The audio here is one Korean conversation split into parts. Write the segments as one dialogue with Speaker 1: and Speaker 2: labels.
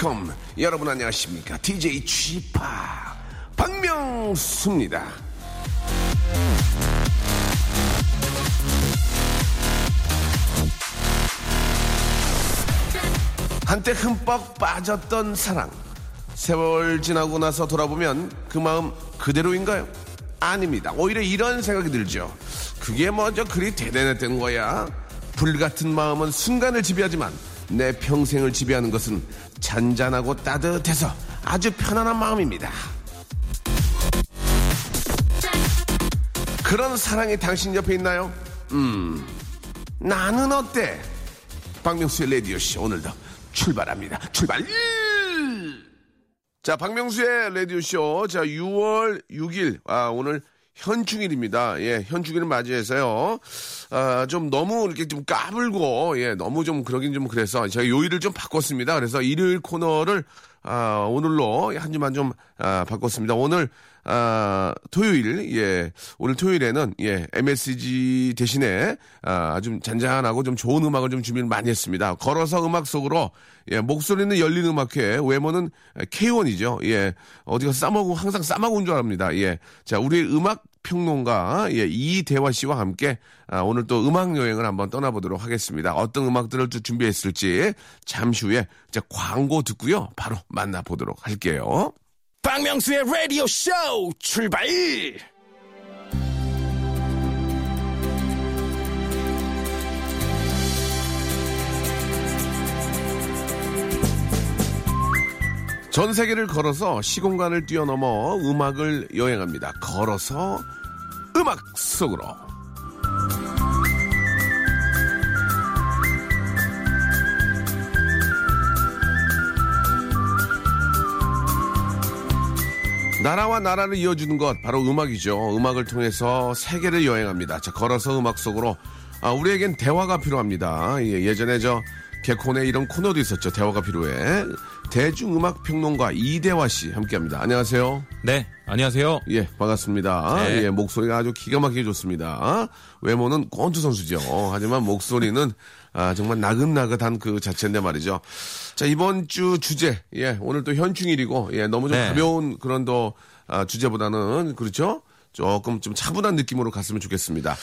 Speaker 1: welcome. 여러분 안녕하십니까? DJ Chip 박명수입니다. 한때 흠뻑 빠졌던 사랑. 세월 지나고 나서 돌아보면 그 마음 그대로인가요? 아닙니다. 오히려 이런 생각이 들죠. 그게 먼저 그리 대단했던 거야. 불같은 마음은 순간을 지배하지만 내 평생을 지배하는 것은 잔잔하고 따뜻해서 아주 편안한 마음입니다. 그런 사랑이 당신 옆에 있나요? 음, 나는 어때? 박명수의 라디오쇼 오늘도 출발합니다. 출발! 자, 박명수의 라디오쇼. 자, 6월 6일. 아, 오늘 현충일입니다. 예, 현충일을 맞이해서요. 아, 좀 너무 이렇게 좀 까불고, 예, 너무 좀 그러긴 좀 그래서 제가 요일을 좀 바꿨습니다. 그래서 일요일 코너를 아, 오늘로 한 주만 좀 아, 바꿨습니다. 오늘 아, 토요일, 예, 오늘 토요일에는, 예, MSG 대신에, 아, 아주 잔잔하고 좀 좋은 음악을 좀 준비를 많이 했습니다. 걸어서 음악 속으로, 예, 목소리는 열린 음악회, 외모는 K1이죠. 예, 어디가 싸먹고, 항상 싸먹은 줄 압니다. 예. 자, 우리 음악 평론가, 예, 이대화 씨와 함께, 아, 오늘 또 음악 여행을 한번 떠나보도록 하겠습니다. 어떤 음악들을 또 준비했을지, 잠시 후에, 자, 광고 듣고요. 바로 만나보도록 할게요. 박명수의 라디오 쇼 출발! 전 세계를 걸어서 시공간을 뛰어넘어 음악을 여행합니다. 걸어서 음악 속으로. 나라와 나라를 이어주는 것 바로 음악이죠. 음악을 통해서 세계를 여행합니다. 자, 걸어서 음악 속으로 아, 우리에겐 대화가 필요합니다. 예, 예전에 저 개콘에 이런 코너도 있었죠. 대화가 필요해. 대중음악 평론가 이대화 씨 함께합니다. 안녕하세요.
Speaker 2: 네, 안녕하세요.
Speaker 1: 예, 반갑습니다.
Speaker 2: 네.
Speaker 1: 예, 목소리가 아주 기가 막히게 좋습니다. 외모는 권투 선수죠. 하지만 목소리는 아, 정말 나긋나긋한 그 자체인데 말이죠. 자, 이번 주 주제, 예, 오늘 또 현충일이고, 예, 너무 좀
Speaker 2: 네.
Speaker 1: 가벼운 그런 또, 아, 주제보다는, 그렇죠? 조금 좀 차분한 느낌으로 갔으면 좋겠습니다.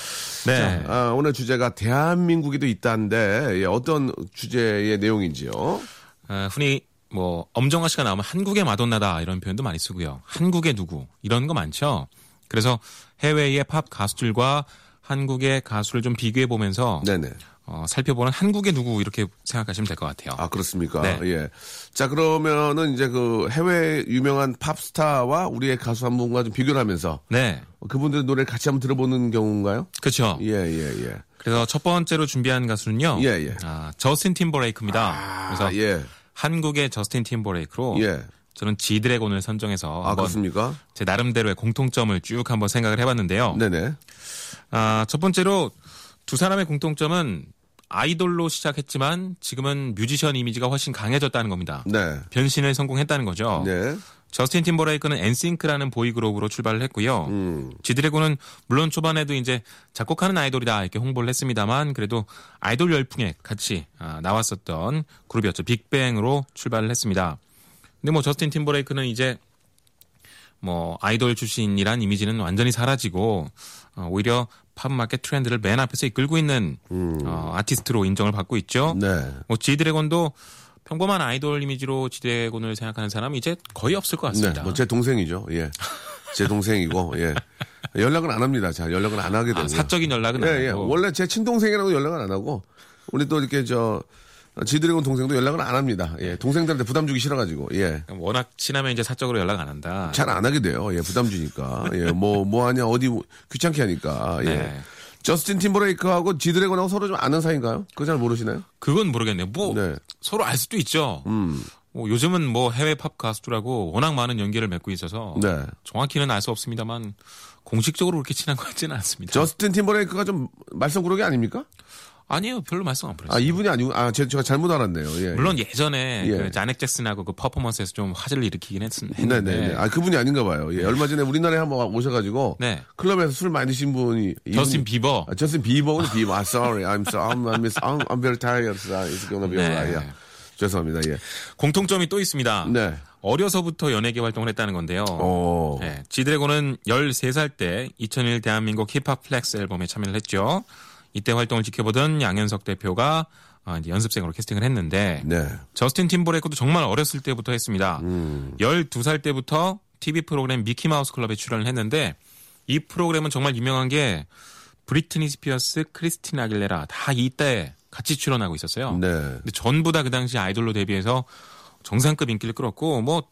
Speaker 2: 네.
Speaker 1: 자, 아, 오늘 주제가 대한민국에도 있다는데, 예, 어떤 주제의 내용인지요?
Speaker 2: 어, 흔히 뭐 엄정화 씨가 나오면 한국의 마돈나다 이런 표현도 많이 쓰고요. 한국의 누구 이런 거 많죠. 그래서 해외의 팝 가수들과 한국의 가수를 좀 비교해 보면서
Speaker 1: 네네.
Speaker 2: 어, 살펴보는 한국의 누구 이렇게 생각하시면 될 것 같아요.
Speaker 1: 아, 그렇습니까?
Speaker 2: 네.
Speaker 1: 예. 자, 그러면은 이제 그 해외 유명한 팝스타와 우리의 가수 한 분과 좀 비교를 하면서
Speaker 2: 네,
Speaker 1: 그분들 노래 같이 한번 들어보는 경우인가요?
Speaker 2: 그렇죠.
Speaker 1: 예, 예, 예.
Speaker 2: 그래서 첫 번째로 준비한 가수는요.
Speaker 1: 예, 예.
Speaker 2: 아, 저스틴 팀버레이크입니다.
Speaker 1: 아,
Speaker 2: 그래서
Speaker 1: 예.
Speaker 2: 한국의 저스틴 팀버레이크로
Speaker 1: 예.
Speaker 2: 저는 지드래곤을 선정해서
Speaker 1: 아, 그렇습니까?
Speaker 2: 제 나름대로의 공통점을 쭉 한번 생각을 해봤는데요.
Speaker 1: 네네.
Speaker 2: 아, 첫 번째로 두 사람의 공통점은 아이돌로 시작했지만 지금은 뮤지션 이미지가 훨씬 강해졌다는 겁니다.
Speaker 1: 네.
Speaker 2: 변신을 성공했다는 거죠.
Speaker 1: 네.
Speaker 2: 저스틴 팀버레이크는 엔싱크라는 보이그룹으로 출발을 했고요.
Speaker 1: 음.
Speaker 2: 지드래곤은 물론 초반에도 이제 작곡하는 아이돌이다 이렇게 홍보를 했습니다만 그래도 아이돌 열풍에 같이 아, 나왔었던 그룹이었죠. 빅뱅으로 출발을 했습니다. 근데 뭐 저스틴 팀버레이크는 이제 뭐 아이돌 출신이란 이미지는 완전히 사라지고 어, 오히려 팝 마켓 트렌드를 맨 앞에서 이끌고 있는 어, 아티스트로 인정을 받고 있죠.
Speaker 1: 음. 네.
Speaker 2: 뭐 지드래곤도 평범한 아이돌 이미지로 지드래곤을 생각하는 사람이 이제 거의 없을 것
Speaker 1: 네.
Speaker 2: 같습니다.
Speaker 1: 뭐제 동생이죠. 예. 제 동생이고, 예. 연락은 안 합니다. 자, 연락은 안 하게 되고요.
Speaker 2: 아, 사적인 연락은 안
Speaker 1: 예, 예.
Speaker 2: 하고.
Speaker 1: 원래 제 친동생이라고 연락은 안 하고, 우리 또 이렇게 저, 지드래곤 동생도 연락을 안 합니다. 예. 동생들한테 부담 주기 싫어가지고, 예.
Speaker 2: 워낙 친하면 이제 사적으로 연락 안 한다.
Speaker 1: 잘 안 하게 돼요. 예, 부담 주니까. 예, 뭐, 뭐 하냐, 어디 뭐 귀찮게 하니까. 예.
Speaker 2: 네.
Speaker 1: 저스틴 팀버레이크하고 지드래곤하고 서로 좀 아는 사이인가요? 그거 잘 모르시나요?
Speaker 2: 그건 모르겠네요. 뭐
Speaker 1: 네.
Speaker 2: 서로 알 수도 있죠.
Speaker 1: 음,
Speaker 2: 뭐 요즘은 뭐 해외 팝 가수들하고 워낙 많은 연계를 맺고 있어서
Speaker 1: 네.
Speaker 2: 정확히는 알 수 없습니다만 공식적으로 그렇게 친한 것 같지는 않습니다.
Speaker 1: 저스틴 팀버레이크가 좀 말썽꾸러기 아닙니까?
Speaker 2: 아니에요. 별로 말씀 안
Speaker 1: 아,
Speaker 2: 부렸어요.
Speaker 1: 이분이 아니고, 아, 제- 제가 잘못 알았네요. 예.
Speaker 2: 물론 예전에
Speaker 1: 예.
Speaker 2: 그 자넥 잭슨하고 그 퍼포먼스에서 좀 화제를 일으키긴 했, 했는데
Speaker 1: 네네네. 아, 그분이 아닌가 봐요. 예. 얼마 전에 우리나라에 한번 오셔가지고.
Speaker 2: 네.
Speaker 1: 클럽에서 술 많이 드신 분이.
Speaker 2: 저스틴 비버
Speaker 1: 아, 저스틴 비버는 비버. 아, sorry. I'm so, I'm, I'm, I'm, I'm very tired. It's gonna be
Speaker 2: 네.
Speaker 1: alright. Yeah. 죄송합니다. 예.
Speaker 2: 공통점이 또 있습니다.
Speaker 1: 네.
Speaker 2: 어려서부터 연예계 활동을 했다는 건데요.
Speaker 1: 어.
Speaker 2: 네, 지드래곤은 13살 때 2001 대한민국 힙합 플렉스 앨범에 참여를 했죠. 이때 활동을 지켜보던 양현석 대표가 어, 이제 연습생으로 캐스팅을 했는데
Speaker 1: 네.
Speaker 2: 저스틴 팀버레이크도 정말 어렸을 때부터 했습니다.
Speaker 1: 음.
Speaker 2: 12살 때부터 TV 프로그램 미키마우스 클럽에 출연을 했는데 이 프로그램은 정말 유명한 게 브리트니 스피어스, 크리스티나 아길레라 다 이때 같이 출연하고 있었어요.
Speaker 1: 네.
Speaker 2: 근데 전부 다 그 당시 아이돌로 데뷔해서 정상급 인기를 끌었고 뭐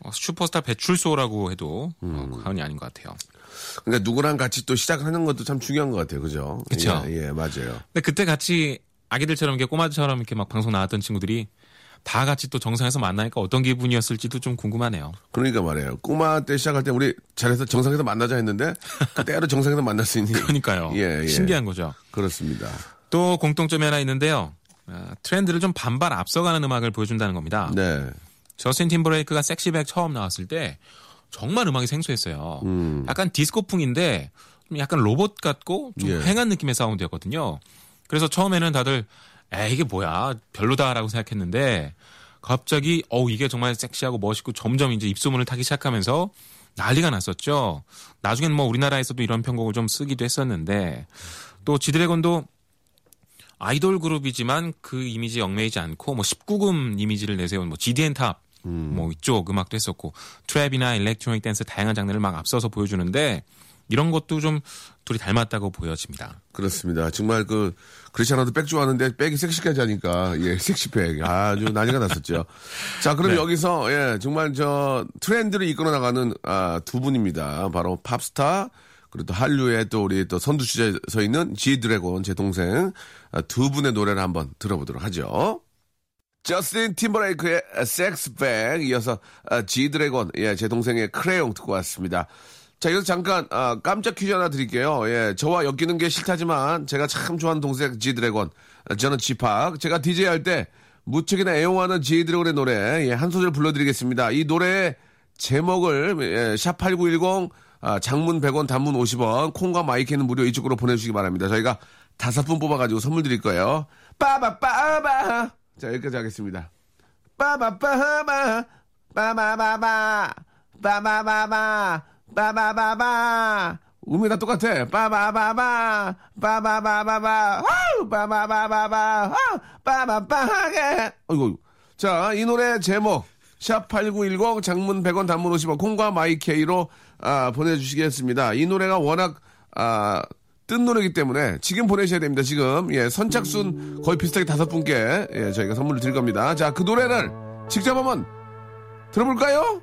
Speaker 2: 어, 슈퍼스타 배출소라고 해도 어,
Speaker 1: 음.
Speaker 2: 과언이 아닌 것 같아요.
Speaker 1: 그러니까 누구랑 같이 또 시작하는 것도 참 중요한 것 같아요. 그죠?
Speaker 2: 그쵸.
Speaker 1: 예, 예, 맞아요.
Speaker 2: 근데 그때 같이 아기들처럼 이렇게 꼬마처럼 이렇게 막 방송 나왔던 친구들이 다 같이 또 정상에서 만나니까 어떤 기분이었을지도 좀 궁금하네요.
Speaker 1: 그러니까 말이에요. 꼬마 때 시작할 때 우리 잘해서 정상에서 만나자 했는데 그때로 정상에서 만날 수 있는.
Speaker 2: 그러니까요.
Speaker 1: 예, 예.
Speaker 2: 신기한 거죠.
Speaker 1: 그렇습니다.
Speaker 2: 또 공통점이 하나 있는데요. 어, 트렌드를 좀 반발 앞서가는 음악을 보여준다는 겁니다.
Speaker 1: 네.
Speaker 2: 저스틴 팀버레이크가 섹시백 처음 나왔을 때 정말 음악이 생소했어요. 약간 디스코풍인데 좀 약간 로봇 같고 좀
Speaker 1: 예.
Speaker 2: 휑한 느낌의 사운드였거든요. 그래서 처음에는 다들 에 이게 뭐야 별로다라고 생각했는데 갑자기 어 이게 정말 섹시하고 멋있고 점점 이제 입소문을 타기 시작하면서 난리가 났었죠. 나중엔 뭐 우리나라에서도 이런 편곡을 좀 쓰기도 했었는데 또 지드래곤도 아이돌 그룹이지만 그 이미지 얽매이지 않고 뭐 19금 이미지를 내세운 뭐 GD & TOP, 뭐 이쪽 음악도 했었고 trap이나 electronic dance 다양한 장르를 막 앞서서 보여주는데 이런 것도 좀 둘이 닮았다고 보여집니다.
Speaker 1: 그렇습니다. 정말 그 그렇지 않아도 백 좋아하는데 백이 섹시까지 하니까 예 SexyBack 아주 난리가 났었죠. 자 그럼
Speaker 2: 네.
Speaker 1: 여기서 예 정말 저 트렌드를 이끌어 나가는 아, 두 분입니다. 바로 팝스타 그리고 또 한류의 또 우리 또 선두주자에 서 있는 G 드래곤 제 동생 아, 두 분의 노래를 한번 들어보도록 하죠. 저스틴 팀버레이크의 SexyBack 이어서 아, G 드래곤 예 제 동생의 크레용 듣고 왔습니다. 자, 여기서 잠깐, 아, 깜짝 퀴즈 하나 드릴게요. 예, 저와 엮이는 게 싫다지만, 제가 참 좋아하는 동생, 지드래곤. 아, 저는 지팍. 제가 DJ 할 때, 무척이나 애용하는 지드래곤의 노래, 예, 한 소절 불러드리겠습니다. 이 노래의 제목을, 예, 샵8910, 아, 장문 100원, 단문 50원, 콩과 마이크는 무료 이쪽으로 보내주시기 바랍니다. 저희가 다섯 분 뽑아가지고 선물 드릴 거예요. 빠바빠바. 자, 여기까지 하겠습니다. 빠바빠바. 빠바바바. 빠바바바. 빠바바바. 음이 다 똑같아. 빠바바바. 빠바바바바. 와우! 빠바바바바. 와우! 빠바바하게. 어이구. 자, 이 노래 제목. 샵8910 장문 100원 단문 50원 콩과 마이케이로 아, 보내주시겠습니다. 이 노래가 워낙 아, 뜬 노래이기 때문에 지금 보내셔야 됩니다. 지금 예 선착순 거의 비슷하게 다섯 분께 예, 저희가 선물을 드릴 겁니다. 자 그 노래를 직접 한번 들어볼까요?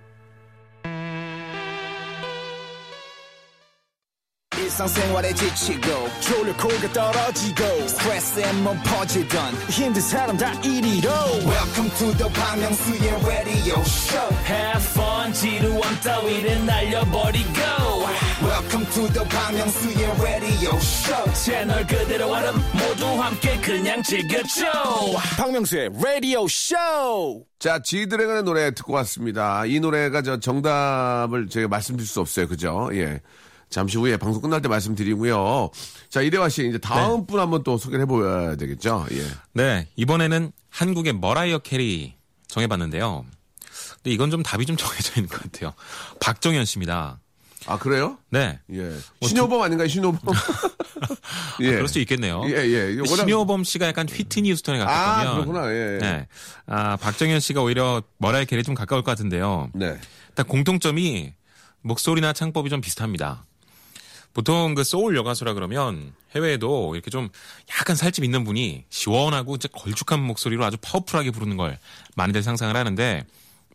Speaker 3: 지치고, 떨어지고, 퍼지던, welcome to the Bang radio show
Speaker 4: Have fun 지루함 따위를 날려버리고
Speaker 3: welcome to the Myung-soo's radio show
Speaker 4: 채널 그대로 얼음 모두 함께 그냥 즐겨줘
Speaker 3: 박명수의 radio show
Speaker 1: 자 지드래곤의 노래 듣고 왔습니다. 이 노래가 저 정답을 제가 말씀드릴 수 없어요. 그죠? 예. 잠시 후에 방송 끝날 때 말씀드리고요. 자 이대화 씨 이제 다음 분 한번 또 소개를 해보야 되겠죠? 예.
Speaker 2: 네, 이번에는 한국의 머라이어 캐리 정해봤는데요. 근데 이건 좀 답이 좀 정해져 있는 것 같아요. 박정현 씨입니다.
Speaker 1: 아 그래요?
Speaker 2: 네.
Speaker 1: 예. 신효범 아닌가요? 신효범? 예.
Speaker 2: 그럴 수 있겠네요.
Speaker 1: 예, 예. 워낙-
Speaker 2: 신효범 씨가 약간 휘트니 휴스턴에
Speaker 1: 아,
Speaker 2: 가깝다면
Speaker 1: 그렇구나. 예, 예.
Speaker 2: 네. 아, 박정현 씨가 오히려 머라이어 캐리 좀 가까울 것 같은데요.
Speaker 1: 네.
Speaker 2: 일단 공통점이 목소리나 창법이 좀 비슷합니다. 보통 그 소울 여가수라 그러면 해외에도 이렇게 좀 약간 살집 있는 분이 시원하고 이제 걸쭉한 목소리로 아주 파워풀하게 부르는 걸 많이들 상상을 하는데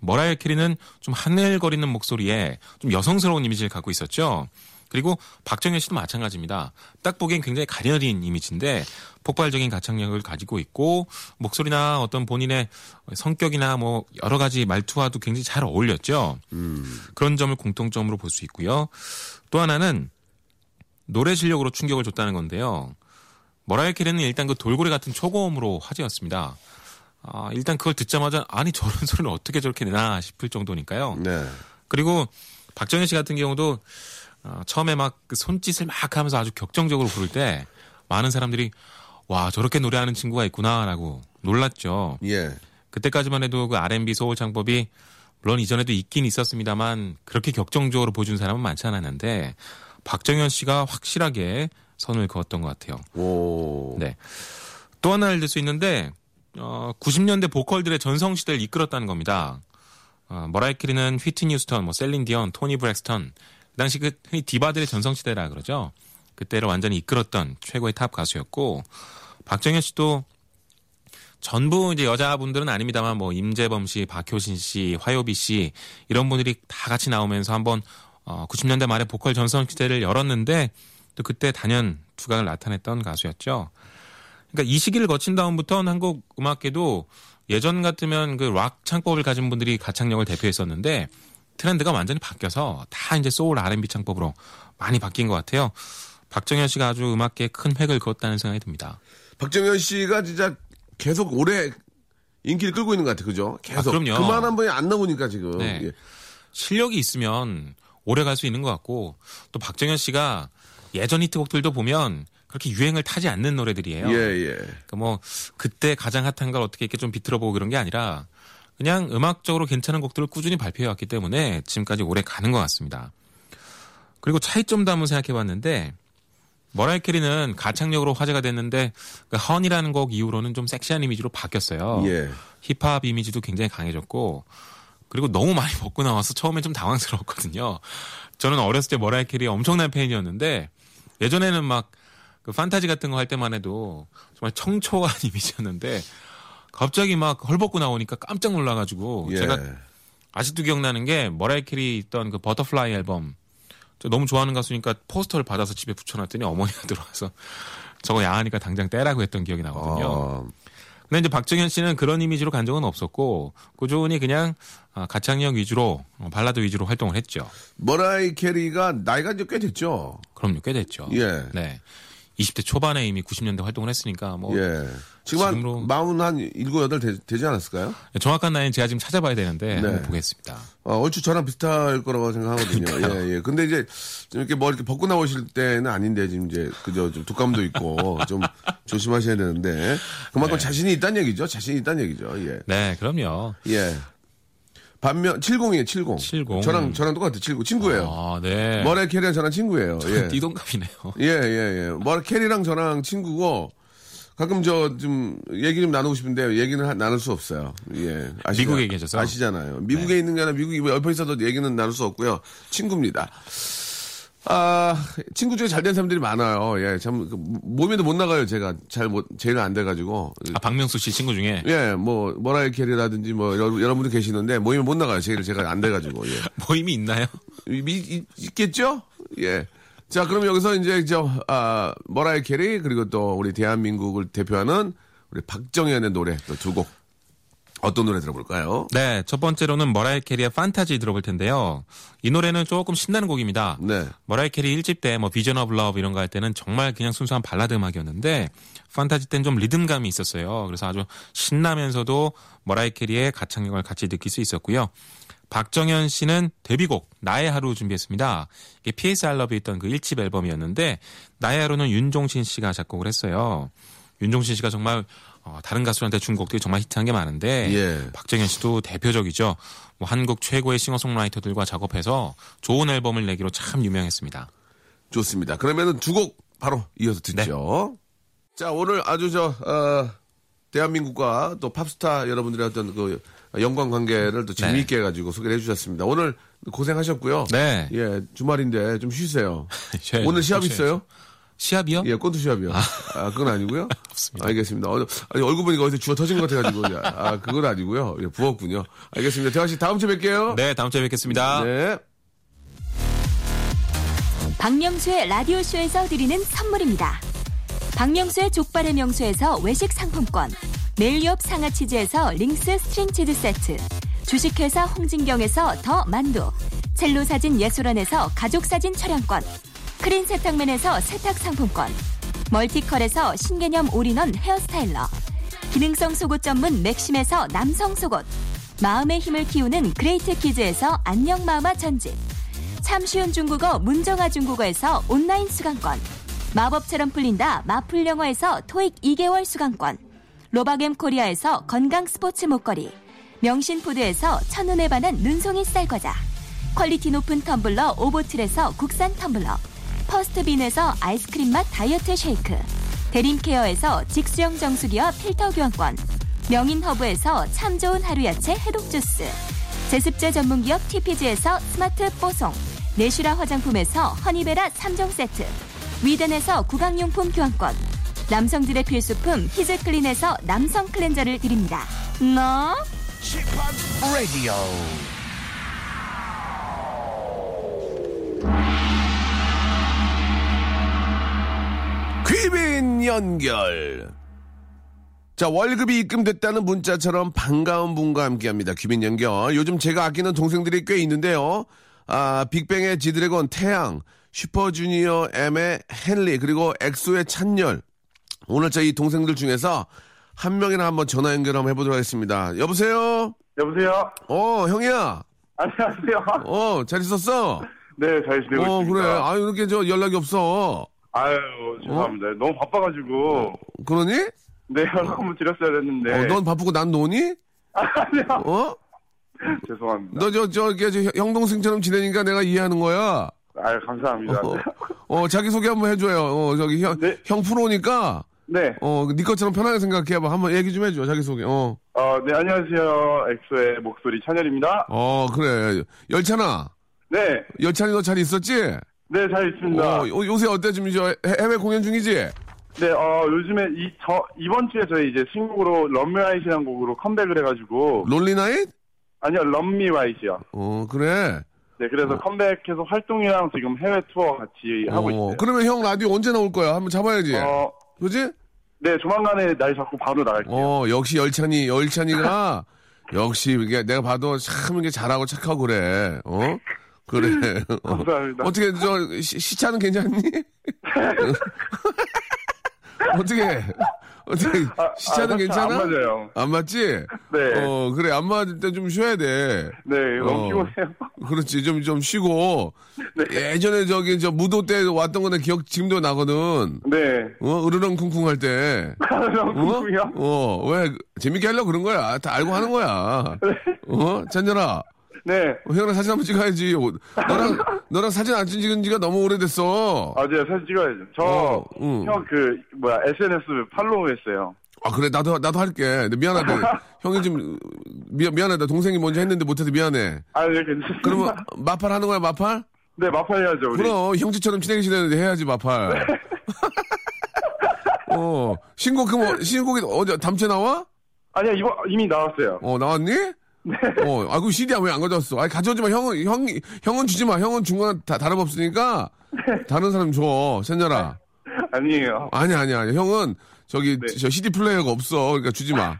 Speaker 2: 머라이어 캐리는 좀 하늘거리는 목소리에 좀 여성스러운 이미지를 갖고 있었죠. 그리고 박정현 씨도 마찬가지입니다. 딱 보기엔 굉장히 가녀린 이미지인데 폭발적인 가창력을 가지고 있고 목소리나 어떤 본인의 성격이나 뭐 여러 가지 말투와도 굉장히 잘 어울렸죠. 그런 점을 공통점으로 볼 수 있고요. 또 하나는 노래 실력으로 충격을 줬다는 건데요. 머라이어 캐리는 일단 그 돌고래 같은 초고음으로 화제였습니다. 아, 일단 그걸 듣자마자 아니 저런 소리는 어떻게 저렇게 내나 싶을 정도니까요.
Speaker 1: 네.
Speaker 2: 그리고 박정현 씨 같은 경우도 어, 처음에 막 그 손짓을 막 하면서 아주 격정적으로 부를 때 많은 사람들이 와 저렇게 노래하는 친구가 있구나라고 놀랐죠.
Speaker 1: 예.
Speaker 2: 그때까지만 해도 그 R&B 소울 창법이 물론 이전에도 있긴 있었습니다만 그렇게 격정적으로 보여준 사람은 많지 않았는데 박정현 씨가 확실하게 선을 그었던 것 같아요.
Speaker 1: 오.
Speaker 2: 네. 또 하나를 들 수 있는데 어, 90년대 보컬들의 전성 시대를 이끌었다는 겁니다. 어, 머라이 캐리는 휘트니 휴스턴, 뭐 셀린 디언, 토니 브렉스턴 그 당시 그 흔히 디바들의 전성 시대라 그러죠. 그때를 완전히 이끌었던 최고의 탑 가수였고 박정현 씨도 전부 이제 여자분들은 아닙니다만 뭐 임재범 씨, 박효신 씨, 화요비 씨 이런 분들이 다 같이 나오면서 한번 어 90년대 말에 보컬 전성 시대를 열었는데 또 그때 단연 두각을 나타냈던 가수였죠. 그러니까 이 시기를 거친 다음부터는 한국 음악계도 예전 같으면 그 락 창법을 가진 분들이 가창력을 대표했었는데 트렌드가 완전히 바뀌어서 다 이제 소울 R&B 창법으로 많이 바뀐 것 같아요. 박정현 씨가 아주 음악계에 큰 획을 그었다는 생각이 듭니다.
Speaker 1: 박정현 씨가 진짜 계속 오래 인기를 끌고 있는 것 같아요. 그죠? 계속.
Speaker 2: 아, 그럼요.
Speaker 1: 그만 한 번이 안 나오니까 지금.
Speaker 2: 네.
Speaker 1: 예.
Speaker 2: 실력이 있으면 오래 갈 수 있는 것 같고 또 박정현 씨가 예전 히트곡들도 보면 그렇게 유행을 타지 않는 노래들이에요.
Speaker 1: 예, 예.
Speaker 2: 그러니까 뭐 그때 가장 핫한 걸 어떻게 이렇게 좀 비틀어보고 그런 게 아니라 그냥 음악적으로 괜찮은 곡들을 꾸준히 발표해 왔기 때문에 지금까지 오래 가는 것 같습니다. 그리고 차이점도 한번 생각해 봤는데 머라이 캐리는 가창력으로 화제가 됐는데 그 헌이라는 곡 이후로는 좀 섹시한 이미지로 바뀌었어요.
Speaker 1: 예.
Speaker 2: 힙합 이미지도 굉장히 강해졌고 그리고 너무 많이 벗고 나와서 처음엔 좀 당황스러웠거든요. 저는 어렸을 때 머라이 캐리 엄청난 팬이었는데 예전에는 막 그 판타지 같은 거 할 때만 해도 정말 청초한 이미지였는데 갑자기 막 헐벗고 나오니까 깜짝 놀라가지고
Speaker 1: 예.
Speaker 2: 제가 아직도 기억나는 게 머라이 캐리 있던 그 Butterfly 앨범 저 너무 좋아하는 가수니까 포스터를 받아서 집에 붙여놨더니 어머니가 들어와서 저거 야하니까 당장 떼라고 했던 기억이 나거든요.
Speaker 1: 어,
Speaker 2: 근데 이제 박정현 씨는 그런 이미지로 간 적은 없었고 꾸준히 그냥 아, 가창력 위주로 어, 발라드 위주로 활동을 했죠.
Speaker 1: 머라이 캐리가 나이가 이제 꽤 됐죠.
Speaker 2: 그럼요, 꽤 됐죠.
Speaker 1: 예.
Speaker 2: 네. 20대 초반에 이미 90년대 활동을 했으니까 뭐
Speaker 1: 예. 지금 한 마흔 한 일곱 여덟 되, 되지 않았을까요?
Speaker 2: 정확한 나이는 제가 지금 찾아봐야 되는데
Speaker 1: 네.
Speaker 2: 한번 보겠습니다.
Speaker 1: 어, 얼추 저랑 비슷할 거라고 생각하거든요. 예, 예. 근데 이제 좀 이렇게 뭐 이렇게 벗고 나오실 때는 아닌데 지금 이제 그저 좀 독감도 있고 좀 조심하셔야 되는데 그만큼 자신이 있다는 얘기죠. 자신이 있다는 얘기죠. 예.
Speaker 2: 네, 그럼요.
Speaker 1: 예. 반면 70이에요, 70.
Speaker 2: 70.
Speaker 1: 저랑 저랑 똑같아요. 79. 친구예요.
Speaker 2: 아, 네.
Speaker 1: 머라이 캐리랑 저랑 친구예요. 예.
Speaker 2: 띠동갑이네요.
Speaker 1: 예, 예, 예. 머라이 캐리랑 저랑 친구고 가끔 저 좀 얘기 좀 나누고 싶은데 얘기는 하- 나눌 수 없어요. 예. 아시죠?
Speaker 2: 미국에 계셔서? 네.
Speaker 1: 아시잖아요. 미국에 있는 게 아니라 미국에 옆에 있어도 얘기는 나눌 수 없고요. 친구입니다. 아, 친구 중에 잘 된 사람들이 많아요. 예, 참, 그 모임에도 못 나가요, 제가. 잘 못, 제일 안 돼가지고.
Speaker 2: 아, 박명수 씨 친구 중에
Speaker 1: 예, 뭐, 머라이 캐리라든지 뭐, 여러, 여러 분들 계시는데, 모임에 못 나가요. 제일 제가 안 돼가지고, 예.
Speaker 2: 모임이 있나요?
Speaker 1: 이- 이- 있겠죠? 예. 자, 그럼 여기서 이제 저, 아, 머라이 캐리, 그리고 또 우리 대한민국을 대표하는 우리 박정현의 노래 또 두 곡. 어떤 노래 들어볼까요?
Speaker 2: 네, 첫 번째로는 머라이 캐리의 판타지 들어볼 텐데요. 이 노래는 조금 신나는 곡입니다.
Speaker 1: 네.
Speaker 2: 머라이 캐리 1집 때 뭐 Vision of Love 이런 거 할 때는 정말 그냥 순수한 발라드 음악이었는데 판타지 때는 좀 리듬감이 있었어요. 그래서 아주 신나면서도 머라이 캐리의 가창력을 같이 느낄 수 있었고요. 박정현 씨는 데뷔곡 나의 하루 준비했습니다. 이게 PS Love 있던 그 1집 앨범이었는데 나의 하루는 윤종신 씨가 작곡을 했어요. 윤종신 씨가 정말 어, 다른 가수한테 준 곡들이 정말 히트한 게 많은데
Speaker 1: 예.
Speaker 2: 박정현 씨도 대표적이죠. 뭐 한국 최고의 싱어송라이터들과 작업해서 좋은 앨범을 내기로 참 유명했습니다.
Speaker 1: 좋습니다. 그러면은 두 곡 바로 이어서 듣죠. 자, 오늘 아주 저, 어, 대한민국과 또 팝스타 여러분들의 어떤 그 연관 관계를 또 재미있게 해가지고 소개를 해주셨습니다. 오늘 고생하셨고요.
Speaker 2: 네.
Speaker 1: 예, 주말인데 좀 쉬세요. 오늘 시합
Speaker 2: 쉬어야죠.
Speaker 1: 있어요?
Speaker 2: 시합이요?
Speaker 1: 예, 권투 시합이요. 아, 그건 아니고요.
Speaker 2: 없습니다.
Speaker 1: 알겠습니다. 어, 아니, 얼굴 보니까 어디서 주워 터진 것 같아가지고. 아, 그건 아니고요. 예, 부었군요. 알겠습니다. 대화 씨 다음 주에 뵐게요.
Speaker 2: 네, 다음 주에 뵙겠습니다.
Speaker 1: 네.
Speaker 5: 박명수의 라디오쇼에서 드리는 선물입니다. 박명수의 족발의 명수에서 외식 상품권, 매일유업 상하치즈에서 링스 스트링 치즈 세트, 주식회사 홍진경에서 더 만두, 첼로 사진 예술원에서 가족사진 촬영권, 크린 세탁맨에서 세탁 상품권, 멀티컬에서 신개념 all-in-one hair styler. 기능성 속옷 전문 맥심에서 남성 속옷. 마음의 힘을 키우는 그레이트 키즈에서 안녕 마음아 전집. 참 쉬운 중국어 문정아 중국어에서 온라인 수강권. 마법처럼 풀린다 마풀 영어에서 토익 2개월 수강권. 로바겜 코리아에서 건강 스포츠 목걸이. 명신푸드에서 첫눈에 반한 눈송이 쌀과자. 퀄리티 높은 텀블러 오보틀에서 국산 텀블러. 퍼스트빈에서 아이스크림 맛 다이어트 쉐이크. 대림케어에서 직수형 정수기와 필터 교환권. 명인허브에서 참 좋은 하루 야채 해독 주스. 제습제 전문기업 TPG에서 스마트 뽀송. 내슈라 화장품에서 허니베라 3종 세트. 위덴에서 구강용품 교환권. 남성들의 필수품 히즈클린에서 남성 클렌저를 드립니다. 너?
Speaker 3: Radio.
Speaker 1: 귀빈 연결. 자, 월급이 입금됐다는 문자처럼 반가운 분과 함께 합니다. 귀빈 연결. 요즘 제가 아끼는 동생들이 꽤 있는데요. 아, 빅뱅의 지드래곤 태양, 슈퍼주니어 M의 헨리, 그리고 엑소의 찬열. 오늘 저희 동생들 중에서 한 명이나 한번 전화 연결 한번 해보도록 하겠습니다. 여보세요?
Speaker 6: 여보세요?
Speaker 1: 어, 형이야.
Speaker 6: 안녕하세요.
Speaker 1: 어, 잘 있었어?
Speaker 6: 네, 잘 지내고
Speaker 1: 어,
Speaker 6: 있습니다.
Speaker 1: 그래. 아유, 이렇게 저 연락이 없어.
Speaker 6: 아유, 죄송합니다. 너무 바빠가지고.
Speaker 1: 그러니?
Speaker 6: 네, 연락 한번 드렸어야 됐는데.
Speaker 1: 어, 넌 바쁘고 난 노니?
Speaker 6: 아니요.
Speaker 1: 어?
Speaker 6: 죄송합니다.
Speaker 1: 너 저 저기 저형 동생처럼 지내니까 내가 이해하는 거야.
Speaker 6: 아유, 감사합니다.
Speaker 1: 어, 어 자기 소개 한번 해줘요. 어 저기 형,
Speaker 6: 네.
Speaker 1: 형 프로니까
Speaker 6: 네.
Speaker 1: 어네 것처럼 편하게 생각해봐. 한번 얘기 좀 해줘 자기 소개. 어.
Speaker 6: 어, 네, 안녕하세요. 엑소의 목소리 찬열입니다.
Speaker 1: 어 그래 열찬아
Speaker 6: 네.
Speaker 1: 열찬이 너 잘 있었지?
Speaker 6: 네, 잘 있습니다.
Speaker 1: 어 요- 요새 어때 지금 저 해- 해외 공연 중이지?
Speaker 6: 네, 어, 요즘에 이, 저, 이번 주에 저희 이제 신곡으로 Love Me Right라는 곡으로 컴백을 해가지고.
Speaker 1: Lonely Night?
Speaker 6: 아니요, Love Me Right요.
Speaker 1: 어 그래.
Speaker 6: 네, 그래서 컴백해서 활동이랑 지금 해외 투어 같이 하고
Speaker 1: 어
Speaker 6: 있어요.
Speaker 1: 그러면 형 라디오 언제 나올 거야? 한번 잡아야지.
Speaker 6: 어,
Speaker 1: 그지?
Speaker 6: 네, 조만간에 날 잡고 바로 나갈게요.
Speaker 1: 어 역시 열찬이 열찬이가 역시 이게 내가 봐도 참 이게 잘하고 착하고 그래. 어 그래. 어.
Speaker 6: 감사합니다.
Speaker 1: 어떻게 저 시, 시차는 괜찮니? 어떻게 어떻게
Speaker 6: 아,
Speaker 1: 시차는
Speaker 6: 아,
Speaker 1: 괜찮아?
Speaker 6: 안 맞아요.
Speaker 1: 안 맞지?
Speaker 6: 네.
Speaker 1: 어 그래 안 맞을 때 좀 쉬어야 돼.
Speaker 6: 네, 너무
Speaker 1: 어.
Speaker 6: 피곤해요.
Speaker 1: 그렇지 좀좀 쉬고
Speaker 6: 네.
Speaker 1: 예전에 저기 저 무도 때 왔던 거는 기억 지금도 나거든.
Speaker 6: 네.
Speaker 1: 어 으르렁 쿵쿵 할 때.
Speaker 6: 너무
Speaker 1: 어?
Speaker 6: 궁금해요.
Speaker 1: 어, 왜, 재밌게 하려고 그런 거야. 다 알고 하는 거야. 어? 찬열아,
Speaker 6: 네.
Speaker 1: 어, 형이랑 사진 한번 찍어야지. 어, 너랑, 너랑 사진 안 찍은 지가 너무 오래됐어.
Speaker 6: 아, 네, 사진 찍어야죠. 저,
Speaker 1: 어, 응.
Speaker 6: 형 그, 뭐야, SNS 팔로우 했어요.
Speaker 1: 아, 그래, 나도, 나도 할게. 미안하다. 형이 좀, 미안, 미안하다. 동생이 먼저 했는데 못해서 미안해.
Speaker 6: 아, 네, 괜찮습니다.
Speaker 1: 그러면, 마팔 하는 거야, 마팔?
Speaker 6: 네, 마팔 해야죠, 우리.
Speaker 1: 그럼, 형제처럼 친하게 지내는데 해야지, 마팔. 어, 신곡, 그 뭐, 신곡이 어디, 담채 나와?
Speaker 6: 아니야, 이거 이미 나왔어요.
Speaker 1: 어, 나왔니?
Speaker 6: 네.
Speaker 1: 어, 아이고, CD 왜안 가져왔어? 아니, 가져오지 마. 형은, 형, 형은 주지 마. 형은 중간 다, 다름 없으니까, 다른 사람 줘. 찬열아.
Speaker 6: 아니에요.
Speaker 1: 아니, 아니, 아니. 형은, 저기,
Speaker 6: 네.
Speaker 1: 저 CD 플레이어가 없어. 그러니까 주지 마.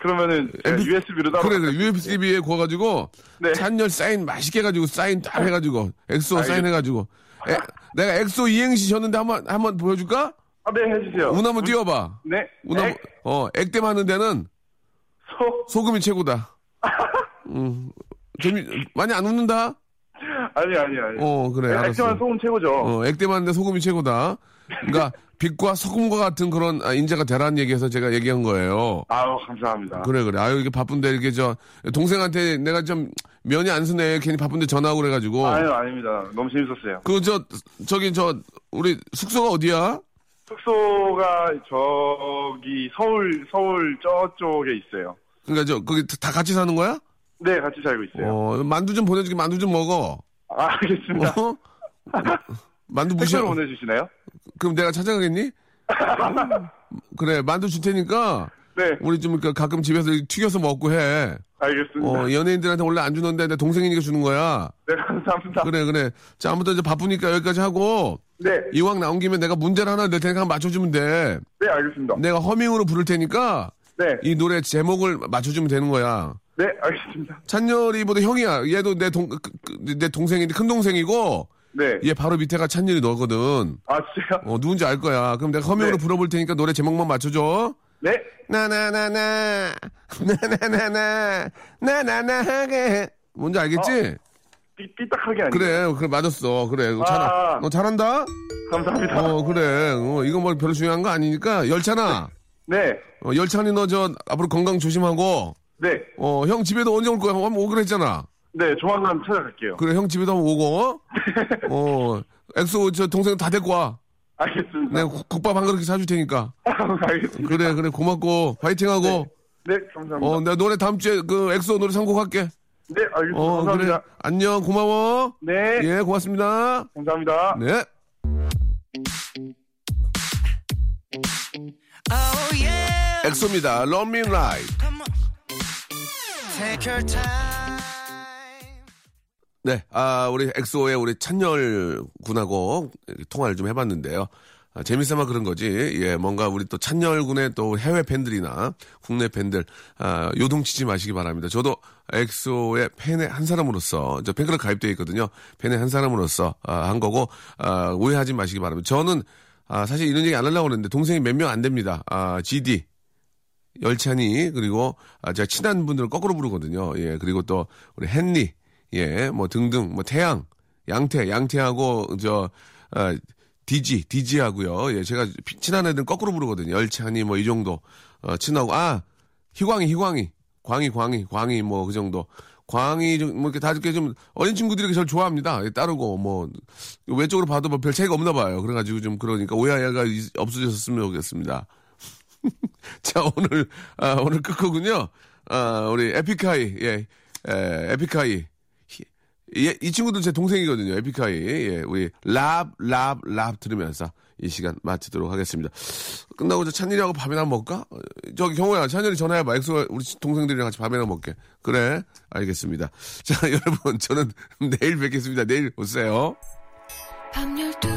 Speaker 6: 그러면은,
Speaker 1: MP
Speaker 6: USB로 따로.
Speaker 1: 그래, 그래. USB에 구워가지고,
Speaker 6: 네.
Speaker 1: 찬열 사인 맛있게 해가지고, 사인 딱 해가지고, 엑소
Speaker 6: 알겠-
Speaker 1: 사인 해가지고. 에, 내가 엑소 이행시 썼는데 한 번, 한번 보여줄까?
Speaker 6: 아, 네, 해주세요.
Speaker 1: 운 한번 띄워봐.
Speaker 6: 네.
Speaker 1: 운 한번,
Speaker 6: 액,
Speaker 1: 어, 액땜 하는 데는
Speaker 6: 소.
Speaker 1: 소금이 최고다. 음, 재미, 많이 안 웃는다?
Speaker 6: 아니, 아니, 아니.
Speaker 1: 어, 그래, 알았어.
Speaker 6: 액션한 소금 최고죠.
Speaker 1: 어, 액땜하는데 소금이 최고다. 그러니까 빛과 소금과 같은 그런 아, 인재가 되라는 얘기해서 제가 얘기한 거예요.
Speaker 6: 아우, 감사합니다.
Speaker 1: 그래 그래. 아유 이게 바쁜데 이렇게 저 동생한테 내가 좀 면이 안 서네. 괜히 바쁜데 전화하고 그래가지고.
Speaker 6: 아유, 아닙니다. 너무 재밌었어요.
Speaker 1: 그 저 저기 저 우리 숙소가 어디야?
Speaker 6: 숙소가 저기 서울, 서울 저쪽에 있어요.
Speaker 1: 그러니까 저 거기 다 같이 사는 거야?
Speaker 6: 네, 같이 살고 있어요.
Speaker 1: 어 만두 좀 보내줄게. 만두 좀 먹어.
Speaker 6: 아, 알겠습니다.
Speaker 1: 어? 만두 무시해.
Speaker 6: 택배로 보내주시나요?
Speaker 1: 그럼 내가 찾아가겠니? 그래 만두 줄 테니까
Speaker 6: 네,
Speaker 1: 우리 좀그 가끔 집에서 튀겨서 먹고 해.
Speaker 6: 알겠습니다.
Speaker 1: 어, 연예인들한테 원래 안 주는데 내 동생이니까 주는 거야.
Speaker 6: 네, 감사합니다.
Speaker 1: 그래, 그래. 자, 아무튼 이제 바쁘니까 여기까지 하고,
Speaker 6: 네,
Speaker 1: 이왕 나온 김에 내가 문제를 하나 낼 테니까 한번 맞춰주면 돼.
Speaker 6: 네, 알겠습니다.
Speaker 1: 내가 허밍으로 부를 테니까,
Speaker 6: 네,
Speaker 1: 이 노래 제목을 맞춰주면 되는 거야.
Speaker 6: 네, 알겠습니다.
Speaker 1: 찬열이보다 형이야. 얘도 내 동, 그, 그, 내 동생인데, 큰 동생이고,
Speaker 6: 네.
Speaker 1: 얘 바로 밑에가 찬열이 너거든.
Speaker 6: 아, 진짜요?
Speaker 1: 어, 누군지 알 거야. 그럼 내가 허밍으로
Speaker 6: 네.
Speaker 1: 불어볼 테니까 노래 제목만 맞춰줘.
Speaker 6: 네.
Speaker 1: 나나나나, 나나나나, 나나나하게. 뭔지 알겠지?
Speaker 6: 삐, 삐딱하게 아니에요?
Speaker 1: 그래, 그래, 맞았어. 그래.
Speaker 6: 아.
Speaker 1: 잘, 너 잘한다?
Speaker 6: 감사합니다.
Speaker 1: 어, 그래. 어, 이건 뭐 별로 중요한 거 아니니까. 열찬아.
Speaker 6: 네.
Speaker 1: 어, 열찬이 너저 앞으로 건강 조심하고.
Speaker 6: 네.
Speaker 1: 어, 형 집에도 언제 올 거야? 한번 오기로 했잖아.
Speaker 6: 네, 조만간 찾아갈게요.
Speaker 1: 그래, 형 집에도 한번 오고. 어, 엑소 저 동생 다 데리고 와.
Speaker 6: 알겠습니다.
Speaker 1: 내가 국- 국밥 한 그릇 사줄 테니까.
Speaker 6: 알겠습니다.
Speaker 1: 그래, 그래, 고맙고, 파이팅하고.
Speaker 6: 네, 감사합니다.
Speaker 1: 어, 내가 노래 다음 주에 그 엑소 노래 선곡할게.
Speaker 6: 네, 알겠습니다.
Speaker 1: 어, 그래.
Speaker 6: 감사합니다.
Speaker 1: 안녕, 고마워.
Speaker 6: 네.
Speaker 1: 예, 고맙습니다.
Speaker 6: 감사합니다.
Speaker 1: 네. 엑소입니다. Love Me Right. 네, 아, 우리 엑소의 우리 찬열 군하고 통화를 좀 해봤는데요. 아, 재미삼아 그런 거지. 예, 뭔가 우리 또 찬열 군의 또 해외 팬들이나 국내 팬들, 아, 요동치지 마시기 바랍니다. 저도 엑소의 팬의 한 사람으로서, 저 팬클럽 가입되어 있거든요. 팬의 한 사람으로서, 아, 한 거고, 아, 오해하지 마시기 바랍니다. 저는, 아, 사실 이런 얘기 안 하려고 그랬는데, 동생이 몇 명 안 됩니다. 아, GD. 열찬이 그리고 아, 제가 친한 분들을 거꾸로 부르거든요. 예 그리고 또 우리 헨리 예 뭐 등등 뭐 태양 양태 양태하고 저 아, 디지 디지하고요. 예 제가 피- 친한 애들 거꾸로 부르거든요. 열찬이 뭐 이 정도 어, 친하고 아 희광이 희광이 광희 광희 광희 뭐 그 정도 광희 좀, 뭐 이렇게 다 이렇게 좀 어린 친구들이 저를 좋아합니다. 예, 따르고 뭐 외적으로 봐도 뭐 별 차이가 없나 봐요. 그래가지고 좀 그러니까 오해가 있- 없어졌으면 좋겠습니다. 자, 오늘, 아, 오늘 끝곡은요, 아, 우리 에픽하이, 예, 에, 에픽하이. 히- 이, 이 친구도 제 동생이거든요, 에픽하이. 예, 우리 Love, Love, Love 들으면서 이 시간 마치도록 하겠습니다. 끝나고 저 찬열이하고 밥이나 먹을까? 어, 저기 경호야, 찬열이 전화해봐. 엑소 우리 동생들이랑 같이 밥이나 먹게. 그래, 알겠습니다. 자, 여러분, 저는 내일 뵙겠습니다. 내일 오세요.
Speaker 7: 밤 열두